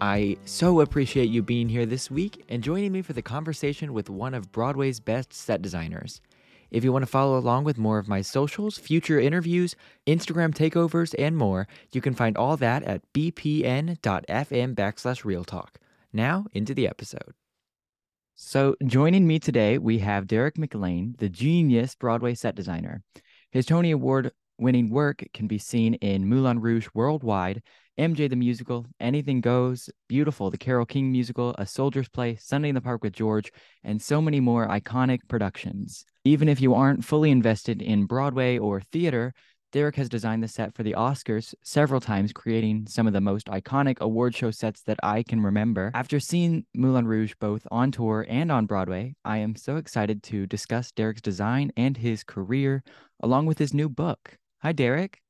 I so appreciate you being here this week and joining me for the conversation with one of Broadway's best set designers. If you want to follow along with more of my socials, future interviews, Instagram takeovers, and more, you can find all that at bpn.fm backslash real talk. Now, into the episode. So, joining me today, we have Derek McLane, the genius Broadway set designer. His Tony Award winning work can be seen in Moulin Rouge Worldwide, MJ the Musical, Anything Goes, Beautiful, the Carole King Musical, A Soldier's Play, Sunday in the Park with George, and so many more iconic productions. Even if you aren't fully invested in Broadway or theater, Derek has designed the set for the Oscars several times, creating some of the most iconic award show sets that I can remember. After seeing Moulin Rouge both on tour and on Broadway, I am so excited to discuss Derek's design and his career, along with his new book. Hi, Derek.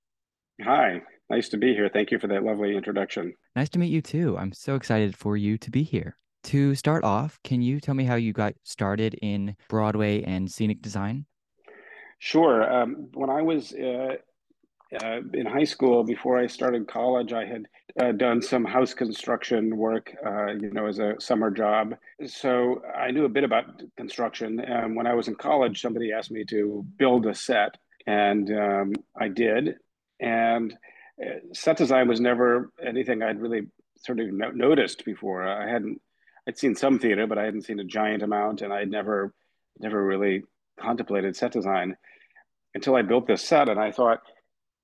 Hi. Nice to be here. Thank you for that lovely introduction. Nice to meet you too. I'm so excited for you to be here. To start off, can you tell me how you got started in Broadway and scenic design? Sure. Um, when I was uh, uh, in high school, before I started college, I had uh, done some house construction work, uh, you know, as a summer job. So I knew a bit about construction. And when I was in college, somebody asked me to build a set, and um, I did. And set design was never anything I'd really sort of no- noticed before. I hadn't, I'd seen some theater, but I hadn't seen a giant amount, and I'd never, never really contemplated set design until I built this set, and I thought,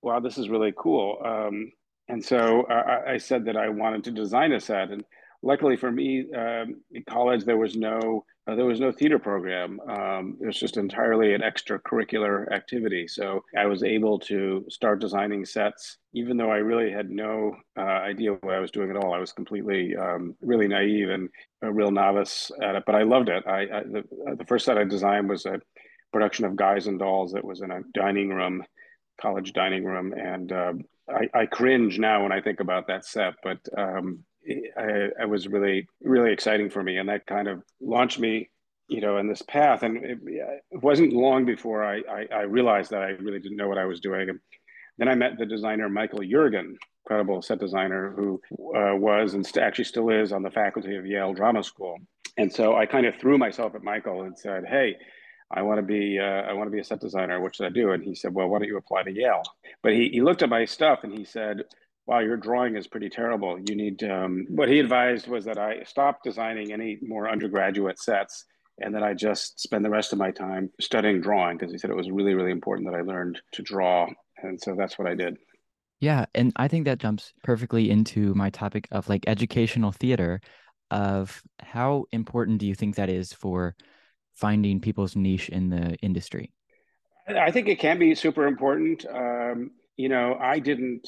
wow, this is really cool. Um, and so I, I, said that I wanted to design a set, and luckily for me, um, in college there was no uh, there was no theater program. Um, it was just entirely an extracurricular activity. So I was able to start designing sets, even though I really had no uh, idea what I was doing at all. I was completely, um, really naive and a real novice at it. But I loved it. I, I the, uh, the, first set I designed was a production of Guys and Dolls that was in a dining room, college dining room, and uh, I, I, cringe now when I think about that set. But um, I, I, was really really exciting for me, and that kind of launched me, you know, in this path. And it, it wasn't long before I, I, I realized that I really didn't know what I was doing. And then I met the designer Michael Yeargan, incredible set designer who uh, was and st- actually still is on the faculty of Yale Drama School. And so I kind of threw myself at Michael and said, "Hey." I want to be uh, I want to be a set designer. What should I do? And he said, Well, why don't you apply to Yale? But he, he looked at my stuff and he said, wow, your drawing is pretty terrible. You need, um, what he advised was that I stop designing any more undergraduate sets and that I just spend the rest of my time studying drawing because he said it was really, really important that I learned to draw. And so that's what I did. Yeah. And I think that jumps perfectly into my topic of like educational theater of how important do you think that is for finding people's niche in the industry? I think it can be super important. Um, you know, I didn't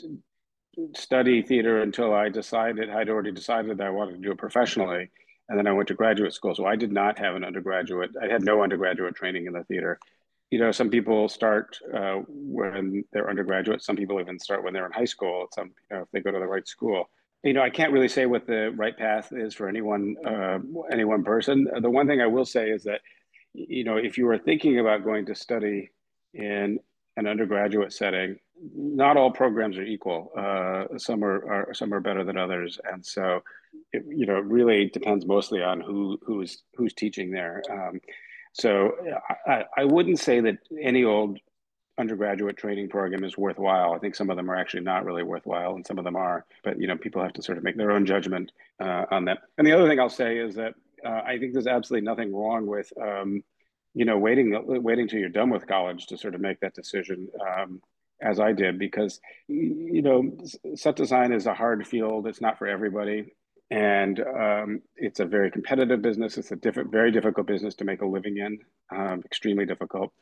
study theater until I decided I'd already decided that I wanted to do it professionally, and then I went to graduate school. So I did not have an undergraduate. I had no undergraduate training in the theater. You know, some people start uh, when they're undergraduate. Some people even start when they're in high school. Some, you know, if they go to the right school. You know, I can't really say what the right path is for anyone, uh, any one person. The one thing I will say is that, you know, if you are thinking about going to study in an undergraduate setting, not all programs are equal. Uh, some are, are, some are better than others, and so it, you know really depends mostly on who who's who's teaching there. Um, so I, I wouldn't say that any old undergraduate training program is worthwhile. I think some of them are actually not really worthwhile, and some of them are. But you know, people have to sort of make their own judgment uh, on that. And the other thing I'll say is that uh, I think there's absolutely nothing wrong with um, you know waiting waiting till you're done with college to sort of make that decision. Um, as I did, because you know, set design is a hard field. It's not for everybody and um, it's a very competitive business. It's a different, very difficult business to make a living in, um, extremely difficult.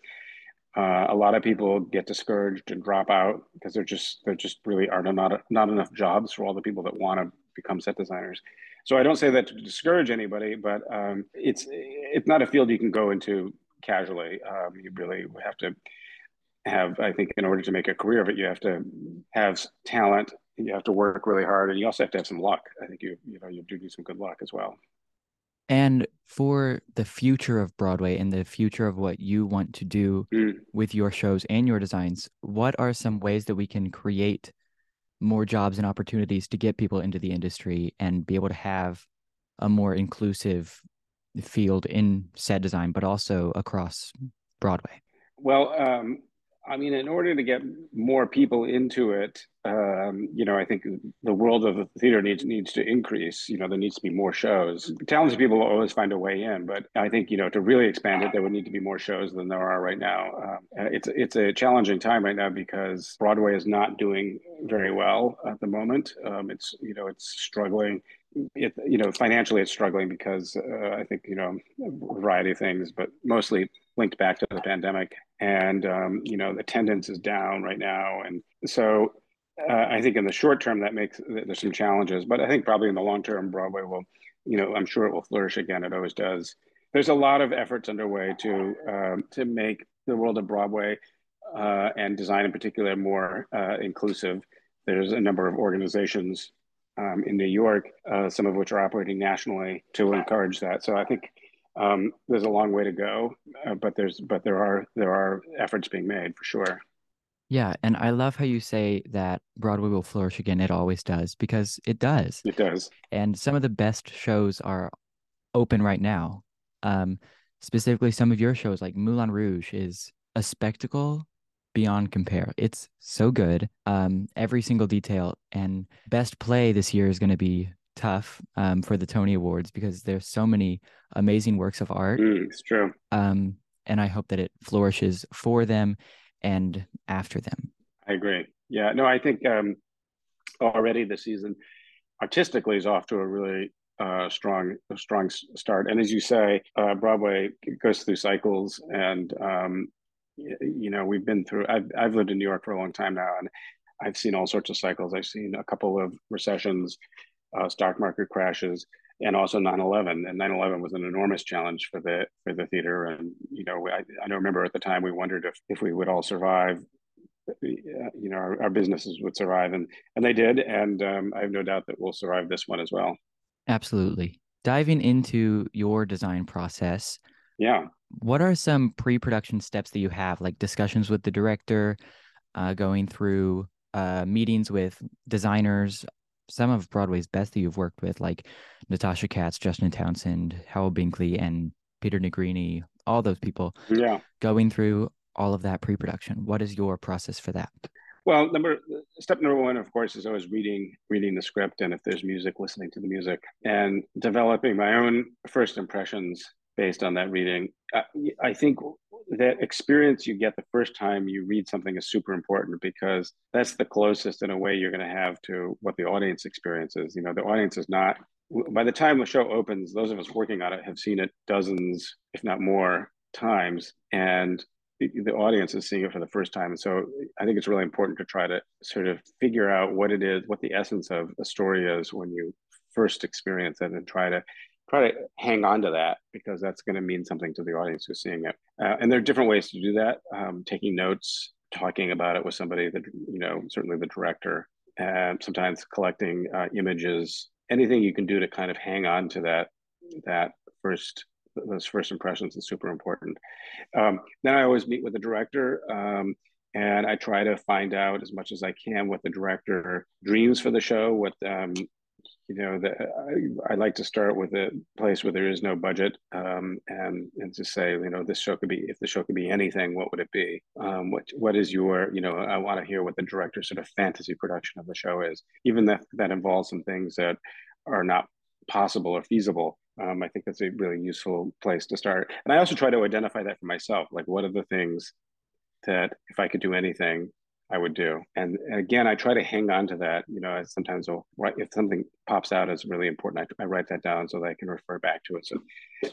Uh, a lot of people get discouraged and drop out because there just there just really are not not enough jobs for all the people that want to become set designers. So I don't say that to discourage anybody, but um, it's it's not a field you can go into casually. Um, you really have to have, I think, in order to make a career of it, you have to have talent you have to work really hard, and you also have to have some luck. I think you you know you do need some good luck as well. And for the future of Broadway and the future of what you want to do mm. with your shows and your designs, what are some ways that we can create more jobs and opportunities to get people into the industry and be able to have a more inclusive field in set design, but also across Broadway? Well, um, I mean, in order to get more people into it, um, you know, I think the world of the theater needs needs to increase. You know, there needs to be more shows. Talented people will always find a way in, but I think you know to really expand it, there would need to be more shows than there are right now. Um, it's it's a challenging time right now because Broadway is not doing very well at the moment. Um, it's you know it's struggling it, you know, financially it's struggling because uh, I think, you know, a variety of things, but mostly linked back to the pandemic. And, um, you know, attendance is down right now. And so uh, I think in the short term, that makes, there's some challenges, but I think probably in the long term, Broadway will, you know, I'm sure it will flourish again. It always does. There's a lot of efforts underway to, um, to make the world of Broadway uh, and design in particular more uh, inclusive. There's a number of organizations um, in New York, uh, some of which are operating nationally to encourage that. So I think um, there's a long way to go, uh, but there's but there are there are efforts being made for sure. Yeah, and I love how you say that Broadway will flourish again. It always does because it does. It does. And some of the best shows are open right now. Um, specifically, some of your shows like Moulin Rouge is a spectacle beyond compare. It's so good. Um, every single detail and best play this year is going to be tough um, for the Tony Awards because there's so many amazing works of art. Mm, it's true. Um, and I hope that it flourishes for them and after them. I agree. Yeah, no, I think um, already the season artistically is off to a really uh, strong, strong start. And as you say, uh, Broadway goes through cycles, and um, you know we've been through I've, I've lived in new york for a long time now and i've seen all sorts of cycles i've seen a couple of recessions uh, stock market crashes and also 9-11 and 9-11 was an enormous challenge for the for the theater. And you know i, I remember at the time we wondered if, if we would all survive uh, you know our, our, businesses would survive. And and they did. And um, i have no doubt that we'll survive this one as well. Absolutely. Diving into your design process yeah. what are some pre-production steps that you have like discussions with the director uh, going through uh, meetings with designers some of broadway's best that you've worked with like natasha katz justin townsend howell binkley and peter nigrini all those people yeah. going through all of that pre-production. What is your process for that? Well number step number one of course is always reading reading the script and if there's music listening to the music and developing my own first impressions based on that reading. I, I think that experience you get the first time you read something is super important because that's the closest in a way you're going to have to what the audience experiences. You know, the audience is not by the time the show opens, those of us working on it have seen it dozens, if not more, times, and the, the audience is seeing it for the first time. And so I think it's really important to try to sort of figure out what it is, what the essence of a story is when you first experience it, and try to try to hang on to that because that's going to mean something to the audience who's seeing it. Uh, and there are different ways to do that. Um, taking notes, talking about it with somebody that you know, certainly the director, and sometimes collecting uh, images. Anything you can do to kind of hang on to that that first those first impressions is super important. Um, then I always meet with the director. Um, and I try to find out as much as I can what the director dreams for the show, what um, you know, the, I, I, like to start with a place where there is no budget, um, and and to say, you know, this show could be if the show could be anything, what would it be? Um, what what is your, you know, I want to hear what the director's sort of fantasy production of the show is, even that that involves some things that are not possible or feasible. Um, I think that's a really useful place to start. And I also try to identify that for myself, like what are the things that if I could do anything, I would do. And, again, I try to hang on to that. You know, I sometimes will write if something pops out as really important, I, I write that down so that I can refer back to it. So,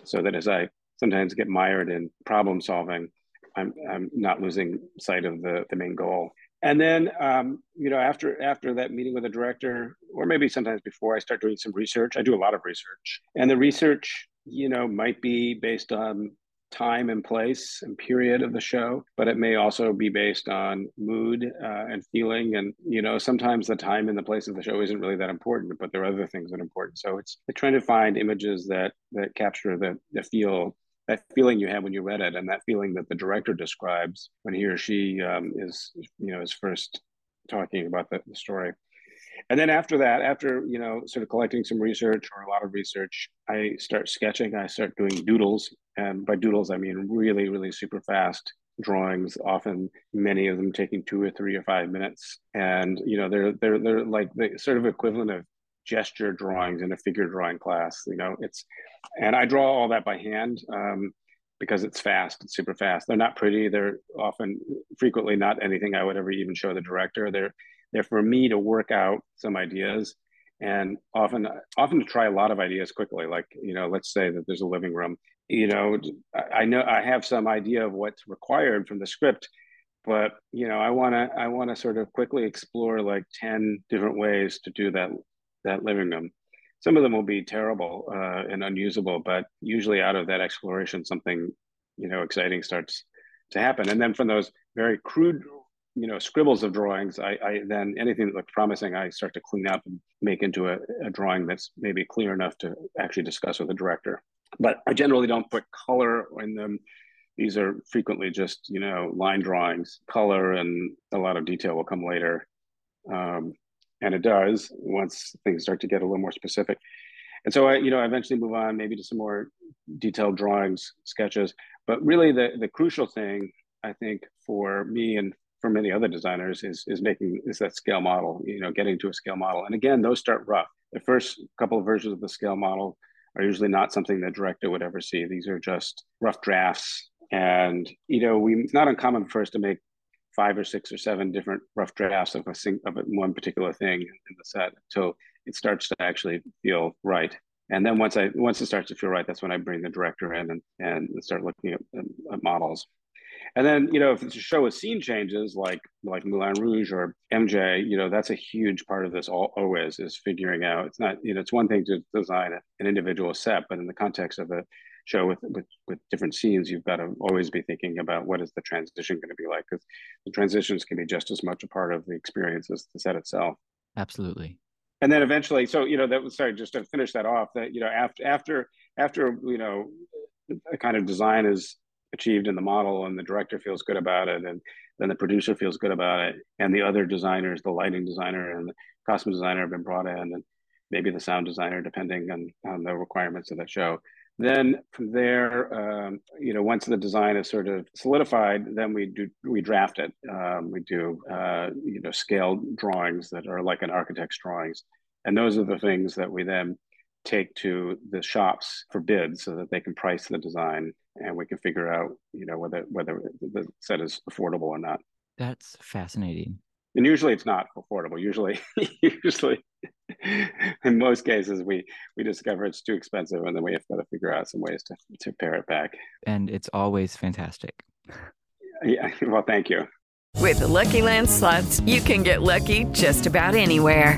so that as I sometimes get mired in problem solving, I'm I'm not losing sight of the the main goal. And then, um, you know, after after that meeting with the director, or maybe sometimes before, I start doing some research. I do a lot of research, and the research, you know, might be based on time and place and period of the show, but it may also be based on mood uh, and feeling. And you know, sometimes the time and the place of the show isn't really that important, but there are other things that are important. So it's trying to find images that that capture the the feel that feeling you had when you read it, and that feeling that the director describes when he or she um, is you know is first talking about the, the story and then after that after you know sort of collecting some research or a lot of research i start sketching i start doing doodles and by doodles i mean really really super fast drawings often many of them taking two or three or five minutes. And you know they're they're they're like the sort of equivalent of gesture drawings in a figure drawing class you know it's and i draw all that by hand um, because it's fast it's super fast. They're not pretty they're often frequently not anything i would ever even show the director. They're they're for me to work out some ideas and often often to try a lot of ideas quickly. Like you know let's say that there's a living room you know i know i have some idea of what's required from the script but you know i want to i want to sort of quickly explore like 10 different ways to do that that living room. Some of them will be terrible uh, and unusable but usually out of that exploration something you know exciting starts to happen. And then from those very crude you know scribbles of drawings I, I, then anything that looks promising i start to clean up and make into a, a, drawing that's maybe clear enough to actually discuss with the director but i generally don't put color in them. These are frequently just you know line drawings. Color and a lot of detail will come later. Um, and it does once things start to get a little more specific. And so i you know I eventually move on maybe to some more detailed drawings sketches. But really the the crucial thing I think for me and for many other designers is is making is that scale model you know getting to a scale model. And again those start rough. The first couple of versions of the scale model are usually not something the director would ever see. These are just rough drafts. And you know we it's not uncommon for us to make five or six or seven different rough drafts of a sing, of one particular thing in the set until it starts to actually feel right. And then once i once it starts to feel right that's when i bring the director in and and start looking at, at models and then, you know, if it's a show with scene changes like like Moulin Rouge or MJ, you know, that's a huge part of this all, always is figuring out. It's not, you know, it's one thing to design an individual set, but in the context of a show with with, with different scenes, you've got to always be thinking about what is the transition going to be like because the transitions can be just as much a part of the experience as the set itself. Absolutely. And then eventually, so you know, that was sorry, just to finish that off. That you know, after after after you know, a kind of design is achieved in the model and the director feels good about it and then the producer feels good about it and the other designers the lighting designer and the costume designer have been brought in and maybe the sound designer depending on, on the requirements of that show. Then from there um, you know once the design is sort of solidified then we do we draft it. Um, we do uh, you know scale drawings that are like an architect's drawings. And those are the things that we then take to the shops for bids so that they can price the design and we can figure out you know whether whether the set is affordable or not. That's fascinating. And usually it's not affordable. Usually usually in most cases we we discover it's too expensive and then we have got to figure out some ways to to pare it back. And it's always fantastic. Yeah well thank you. With the lucky land slots you can get lucky just about anywhere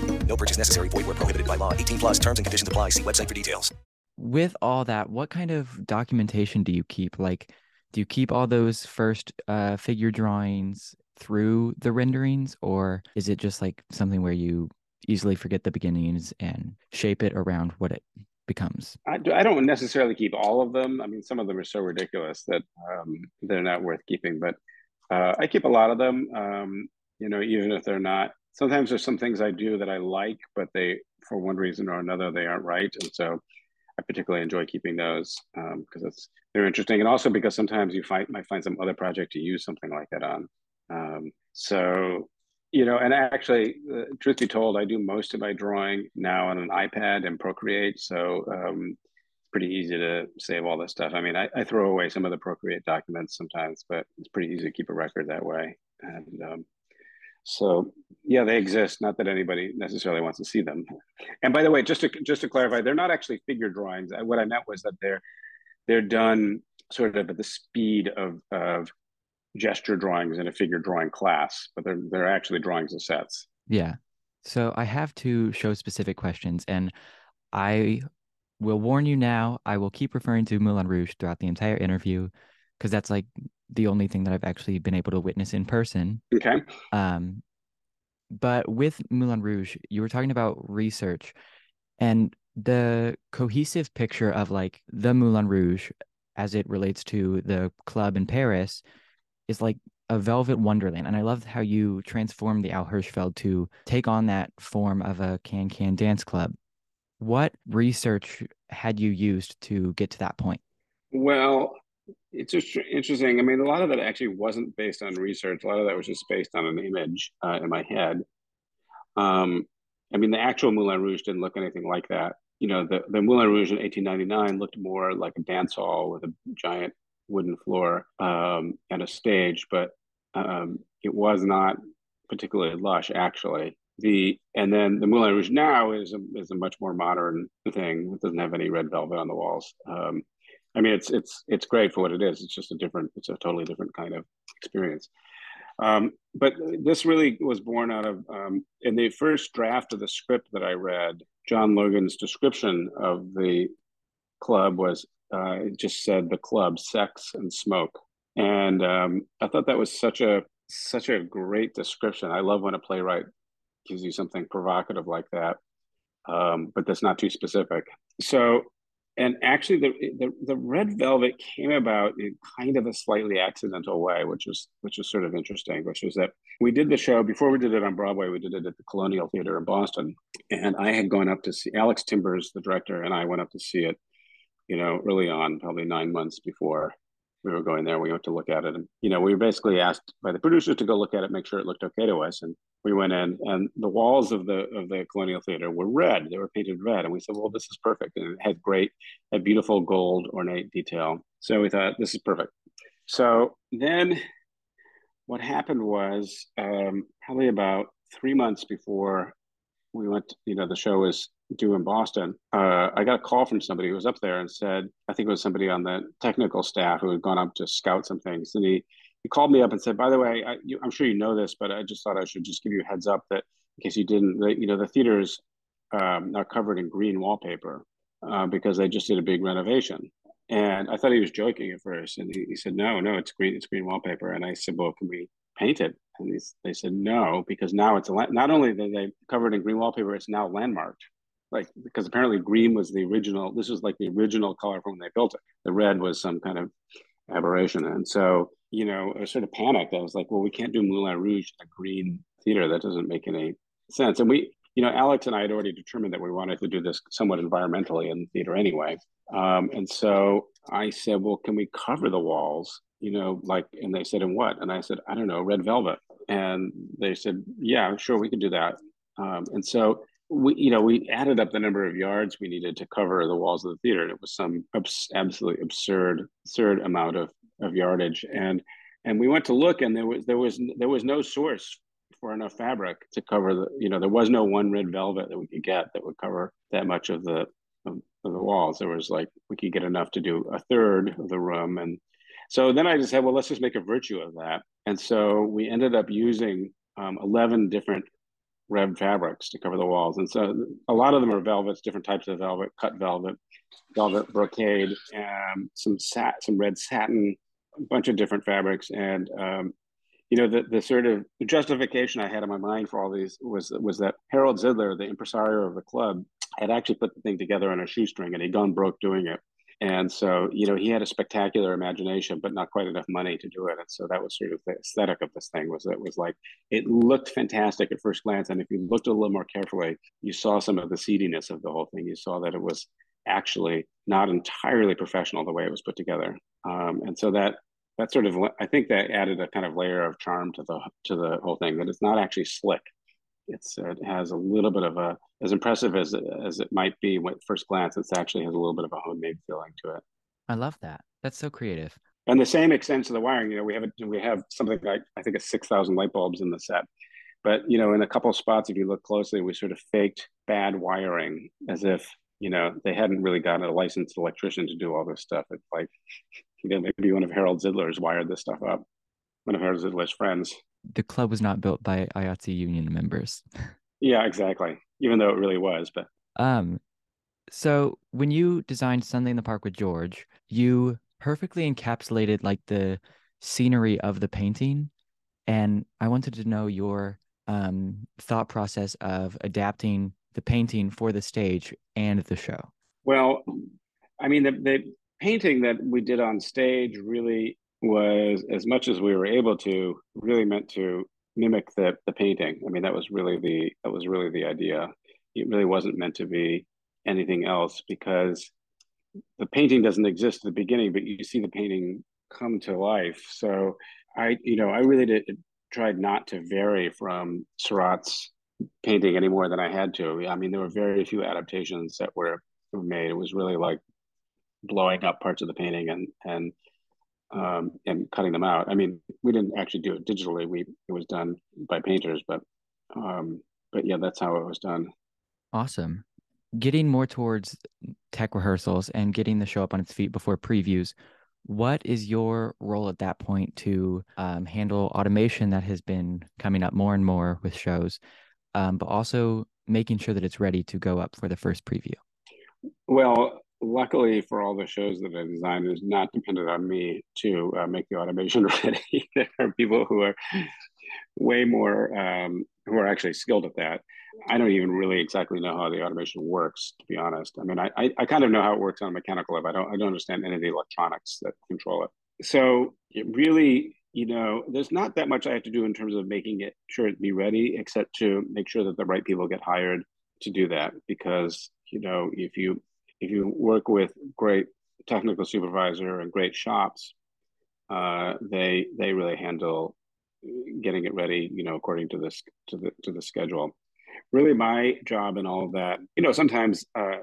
No purchase necessary. Void where prohibited by law. 18 plus terms and conditions apply. See website for details. With all that, what kind of documentation do you keep? Like, do you keep all those first uh, figure drawings through the renderings, or is it just like something where you easily forget the beginnings and shape it around what it becomes? I, do, I don't necessarily keep all of them. I mean, some of them are so ridiculous that um, they're not worth keeping, but uh, I keep a lot of them, um, you know, even if they're not. Sometimes there's some things I do that I like, but they, for one reason or another, they aren't right. And so I particularly enjoy keeping those because um, it's they're interesting, and also because sometimes you find might find some other project to use something like that on. Um, so you know, and actually, uh, truth be told, I do most of my drawing now on an iPad and Procreate, so um, it's pretty easy to save all this stuff. I mean, I, I, throw away some of the Procreate documents sometimes, but it's pretty easy to keep a record that way. And um, so, yeah, they exist. Not that anybody necessarily wants to see them. And by the way, just to just to clarify, they're not actually figure drawings. What I meant was that they're they're done sort of at the speed of of gesture drawings in a figure drawing class, but they're they're actually drawings of sets. Yeah. So I have to show specific questions, and I will warn you now. I will keep referring to Moulin Rouge throughout the entire interview because that's like the only thing that I've actually been able to witness in person. Okay. Um, but with Moulin Rouge, you were talking about research, and the cohesive picture of like the Moulin Rouge as it relates to the club in Paris is like a velvet wonderland. And I love how you transformed the Al Hirschfeld to take on that form of a can can dance club. What research had you used to get to that point? Well, it's just interesting. I mean, a lot of that actually wasn't based on research. A lot of that was just based on an image uh, in my head. Um, I mean, the actual Moulin Rouge didn't look anything like that. You know, the, the Moulin Rouge in 1899 looked more like a dance hall with a giant wooden floor um, and a stage, but um, it was not particularly lush, actually. The and then the Moulin Rouge now is a, is a much more modern thing. It doesn't have any red velvet on the walls. Um, I mean, it's it's it's great for what it is. It's just a different, it's a totally different kind of experience. Um, but this really was born out of um, in the first draft of the script that I read. John Logan's description of the club was uh, it just said the club, sex and smoke, and um, I thought that was such a such a great description. I love when a playwright gives you something provocative like that, um, but that's not too specific. So, and actually, the, the the red velvet came about in kind of a slightly accidental way, which was which was sort of interesting. Which was that we did the show before we did it on Broadway. We did it at the Colonial Theater in Boston, and I had gone up to see Alex Timbers, the director, and I went up to see it you know, early on, probably nine months before we were going there. We went to look at it, and you know, we were basically asked by the producers to go look at it, make sure it looked okay to us, and we went in, and the walls of the of the Colonial Theater were red. They were painted red, and we said, well, this is perfect, and it had great, had beautiful gold ornate detail. So we thought this is perfect. So then, what happened was um, probably about three months before we went, you know, the show was due in Boston. Uh, I got a call from somebody who was up there and said, I think it was somebody on the technical staff who had gone up to scout some things. And he, he called me up and said, by the way, I, am sure you know this, but I just thought I should just give you a heads up that in case you didn't, you know, the theater's um, now covered in green wallpaper uh, because they just did a big renovation. And I thought he was joking at first. And he, he said, no, no, it's green, it's green wallpaper. And I said, well, can we paint it? And they said no, because now it's a, not only that they covered in green wallpaper, it's now landmarked. Like because apparently green was the original. This was like the original color from when they built it. The red was some kind of aberration, and so you know, I sort of panicked. I was like, well, we can't do Moulin Rouge in a green theater. That doesn't make any sense. And we, you know, Alex and I had already determined that we wanted to do this somewhat environmentally in the theater anyway. Um, and so I said, well, can we cover the walls? You know, like, and they said, in what? And I said, I don't know, red velvet. And they said, yeah, sure, we could do that. Um, and so we you know we added up the number of yards we needed to cover the walls of the theater and it was some abs- absolutely absurd absurd amount of of yardage and and we went to look and there was there was there was no source for enough fabric to cover the you know there was no one red velvet that we could get that would cover that much of the of, of the walls there was like we could get enough to do a third of the room and so then i just said well let's just make a virtue of that and so we ended up using um, 11 different red fabrics to cover the walls. And so a lot of them are velvets, different types of velvet, cut velvet, velvet brocade, um, some sat, some red satin, a bunch of different fabrics. And, um, you know, the, the sort of justification I had in my mind for all these was, was that Harold Zidler, the impresario of the club, had actually put the thing together on a shoestring and he'd gone broke doing it. And so, you know, he had a spectacular imagination, but not quite enough money to do it. And so that was sort of the aesthetic of this thing was it was like it looked fantastic at first glance. And if you looked a little more carefully, you saw some of the seediness of the whole thing. You saw that it was actually not entirely professional the way it was put together. Um, and so that that sort of I think that added a kind of layer of charm to the to the whole thing that it's not actually slick it's uh, it has a little bit of a as impressive as it, as it might be at first glance. It actually has a little bit of a homemade feeling to it. I love that. That's so creative. And the same extends to the wiring. You know, we have a, we have something like I think it's six thousand light bulbs in the set, but you know, in a couple spots, if you look closely, we sort of faked bad wiring as if you know they hadn't really gotten a licensed electrician to do all this stuff. It's like you know maybe one of Harold Zidler's wired this stuff up, one of Harold Zidler's friends the club was not built by IATSE union members. yeah, exactly. Even though it really was, but um, so when you designed Sunday in the Park with George, you perfectly encapsulated like the scenery of the painting, and I wanted to know your um thought process of adapting the painting for the stage and the show. Well, I mean the the painting that we did on stage really was as much as we were able to really meant to mimic the the painting. I mean, that was really the that was really the idea. It really wasn't meant to be anything else because the painting doesn't exist at the beginning, but you see the painting come to life. So I, you know, I really did tried not to vary from Seurat's painting any more than I had to. I mean, there were very few adaptations that were, were made. It was really like blowing up parts of the painting and and um, and cutting them out. I mean, we didn't actually do it digitally. We it was done by painters, but um, but yeah, that's how it was done. Awesome. Getting more towards tech rehearsals and getting the show up on its feet before previews. What is your role at that point to um, handle automation that has been coming up more and more with shows, um, but also making sure that it's ready to go up for the first preview? Well, luckily for all the shows that I designed, it's not dependent on me to uh, make the automation ready. there are people who are way more um, who are actually skilled at that. I don't even really exactly know how the automation works, to be honest. I mean, I, I, I kind of know how it works on a mechanical level. I don't I don't understand any of the electronics that control it. So it really, you know, there's not that much I have to do in terms of making it sure it be ready, except to make sure that the right people get hired to do that. Because you know, if you if you work with great technical supervisor and great shops, uh, they they really handle getting it ready, you know, according to this to the to the schedule. Really, my job and all of that, you know, sometimes uh,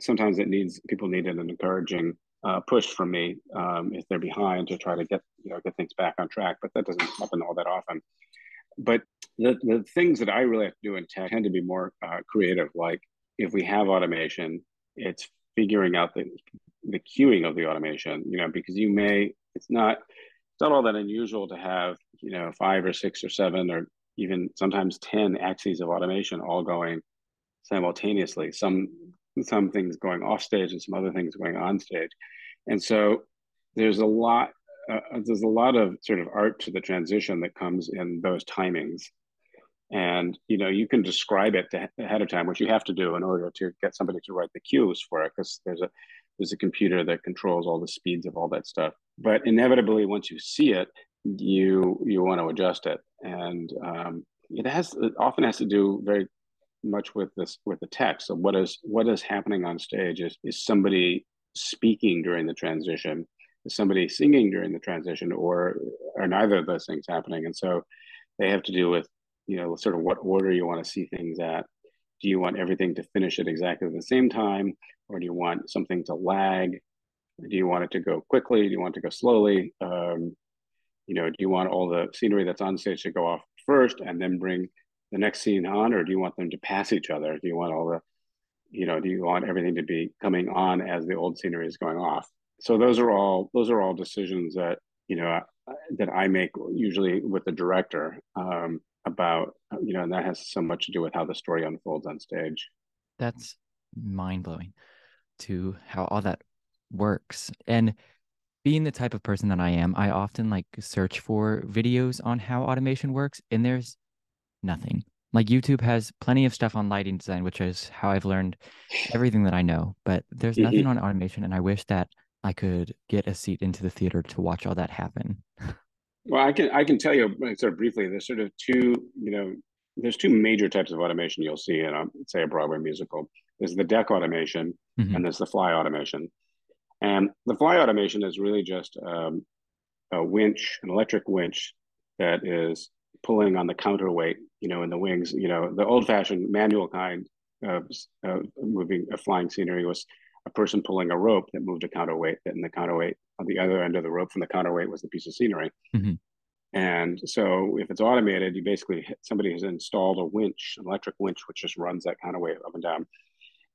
sometimes it needs people need an encouraging uh, push from me um, if they're behind to try to get you know get things back on track, but that doesn't happen all that often. But the the things that I really have to do in tech tend to be more uh, creative, like if we have automation it's figuring out the the cueing of the automation you know because you may it's not it's not all that unusual to have you know five or six or seven or even sometimes 10 axes of automation all going simultaneously. Some some things going off stage and some other things going on stage. And so there's a lot uh, there's a lot of sort of art to the transition that comes in those timings and you know you can describe it ahead of time which you have to do in order to get somebody to write the cues for it because there's a there's a computer that controls all the speeds of all that stuff. But inevitably once you see it you you want to adjust it. And um, it has it often has to do very much with this with the text. So what is what is happening on stage is is somebody speaking during the transition is somebody singing during the transition or are neither of those things happening? And so they have to do with you know sort of what order you want to see things at. Do you want everything to finish at exactly the same time or do you want something to lag? Do you want it to go quickly? Do you want it to go slowly? Um, you know do you want all the scenery that's on stage to go off first and then bring the next scene on or do you want them to pass each other? Do you want all the you know do you want everything to be coming on as the old scenery is going off? So those are all those are all decisions that you know that i make usually with the director. Um, about you know and that has so much to do with how the story unfolds on stage. That's mind-blowing to how all that works. And being the type of person that i am i often like search for videos on how automation works and there's nothing. Like youtube has plenty of stuff on lighting design which is how i've learned everything that i know but there's nothing Mhm. on automation and i wish that i could get a seat into the theater to watch all that happen Well, I can I can tell you uh, sort of briefly. There's sort of two, you know, there's two major types of automation you'll see in a say a Broadway musical. There's the deck automation Mhm. and there's the fly automation. And the fly automation is really just um, a winch, an electric winch that is pulling on the counterweight, you know, in the wings. You know, the old-fashioned manual kind of uh, moving a flying scenery was a person pulling a rope that moved a counterweight, and the counterweight on the other end of the rope from the counterweight was the piece of scenery. Mhm. And so if it's automated, you basically somebody has installed a winch, an electric winch, which just runs that counterweight up and down,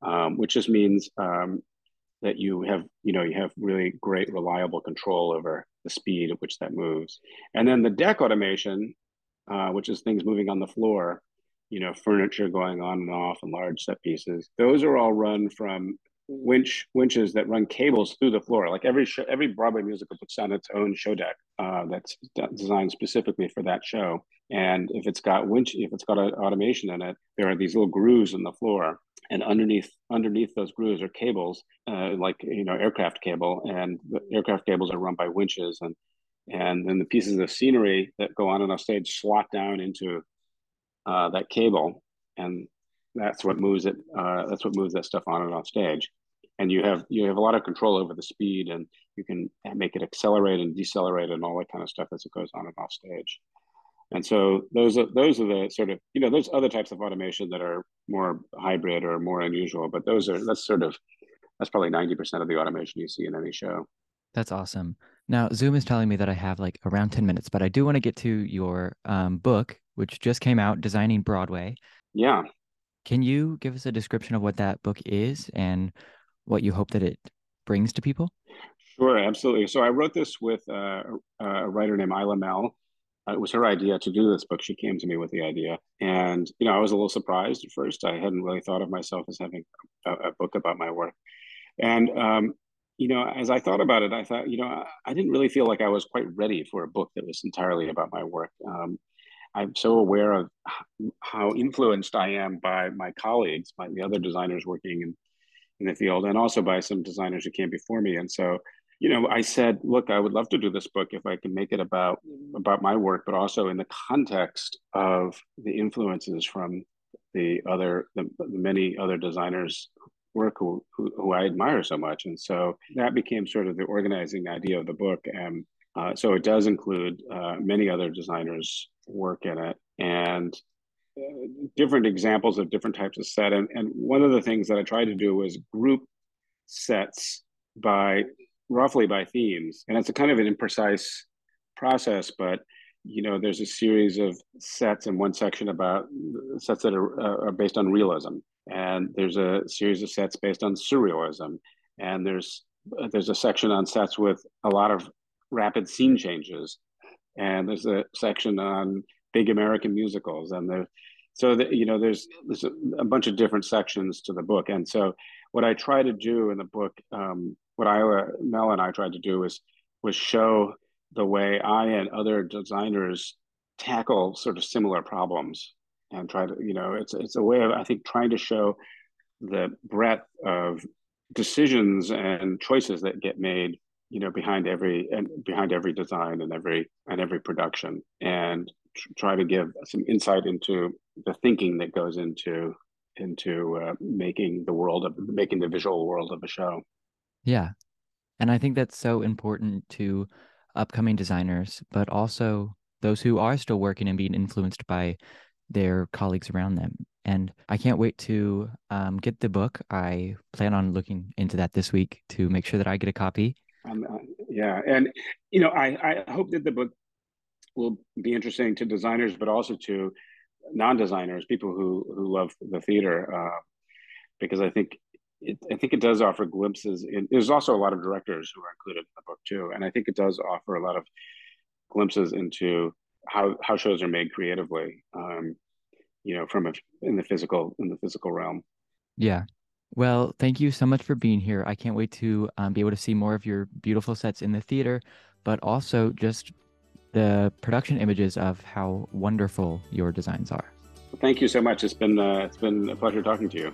um, which just means um, that you have, you know, you have really great reliable control over the speed at which that moves. And then the deck automation, uh, which is things moving on the floor, you know, furniture going on and off and large set pieces. Those are all run from winch winches that run cables through the floor. Like every show, every Broadway musical puts on its own show deck uh, that's designed specifically for that show. And if it's got winch, if it's got a, automation in it, there are these little grooves in the floor, and underneath underneath those grooves are cables, uh, like you know aircraft cable, and the aircraft cables are run by winches, and and then the pieces of scenery that go on and off stage slot down into uh, that cable, and that's what moves it. Uh, that's what moves that stuff on and off stage. And you have you have a lot of control over the speed, and you can make it accelerate and decelerate and all that kind of stuff as it goes on and off stage. And so those are those are the sort of you know those other types of automation that are more hybrid or more unusual, but those are that's sort of that's probably ninety percent of the automation you see in any show. That's awesome. Now, Zoom is telling me that I have like around 10 minutes, but I do want to get to your um, book, which just came out, Designing Broadway. Yeah. Can you give us a description of what that book is and what you hope that it brings to people? Sure, absolutely. So I wrote this with uh, a writer named Eila Mell. Uh, it was her idea to do this book. She came to me with the idea, and you know, I was a little surprised at first. I hadn't really thought of myself as having a, a book about my work, and um, you know, as I thought about it, I thought, you know, I, I, didn't really feel like I was quite ready for a book that was entirely about my work. Um, I'm so aware of how influenced I am by my colleagues, by the other designers working in, in the field, and also by some designers who came before me. And so, you know, I said, look, I would love to do this book if I can make it about about my work, but also in the context of the influences from the other, the, the many other designers work who, who, who I admire so much. And so that became sort of the organizing idea of the book. And uh, so it does include uh, many other designers' work in it and uh, different examples of different types of set. And, and one of the things that I tried to do was group sets by roughly by themes. And it's a kind of an imprecise process, but you know, there's a series of sets in one section about sets that are, uh, are based on realism and there's a series of sets based on surrealism and there's there's a section on sets with a lot of rapid scene changes and there's a section on big american musicals and there so you know there's there's a, bunch of different sections to the book. And so what i try to do in the book um, what Eila Mell and i tried to do was was show the way i and other designers tackle sort of similar problems and try to you know it's it's a way of i think trying to show the breadth of decisions and choices that get made you know behind every and behind every design and every and every production. And try to give some insight into the thinking that goes into into uh, making the world of making the visual world of a show yeah and i think that's so important to upcoming designers but also those who are still working and being influenced by their colleagues around them And I can't wait to um, get the book. I plan on looking into that this week to make sure that I get a copy. Um, uh, yeah, and you know, I I hope that the book will be interesting to designers, but also to non-designers, people who who love the theater, uh, because I think it, I think it does offer glimpses. In, there's also a lot of directors who are included in the book too, and I think it does offer a lot of glimpses into how how shows are made creatively. Um, you know, from a, in the physical in the physical realm. Yeah. Well, thank you so much for being here. I can't wait to um, be able to see more of your beautiful sets in the theater, but also just the production images of how wonderful your designs are. Thank you so much. It's been uh, it's been a pleasure talking to you.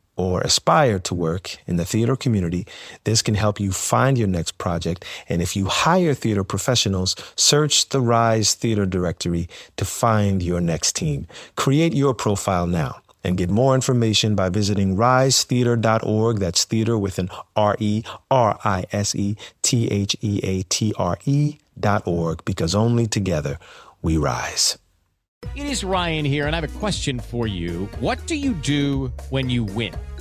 or aspire to work in the theater community, this can help you find your next project. And if you hire theater professionals, search the Rise Theater Directory to find your next team. Create your profile now and get more information by visiting risetheatre.org. That's theater with an R E R I S E T H E A T R E dot org because only together we rise. It is Ryan here, and I have a question for you. What do you do when you win?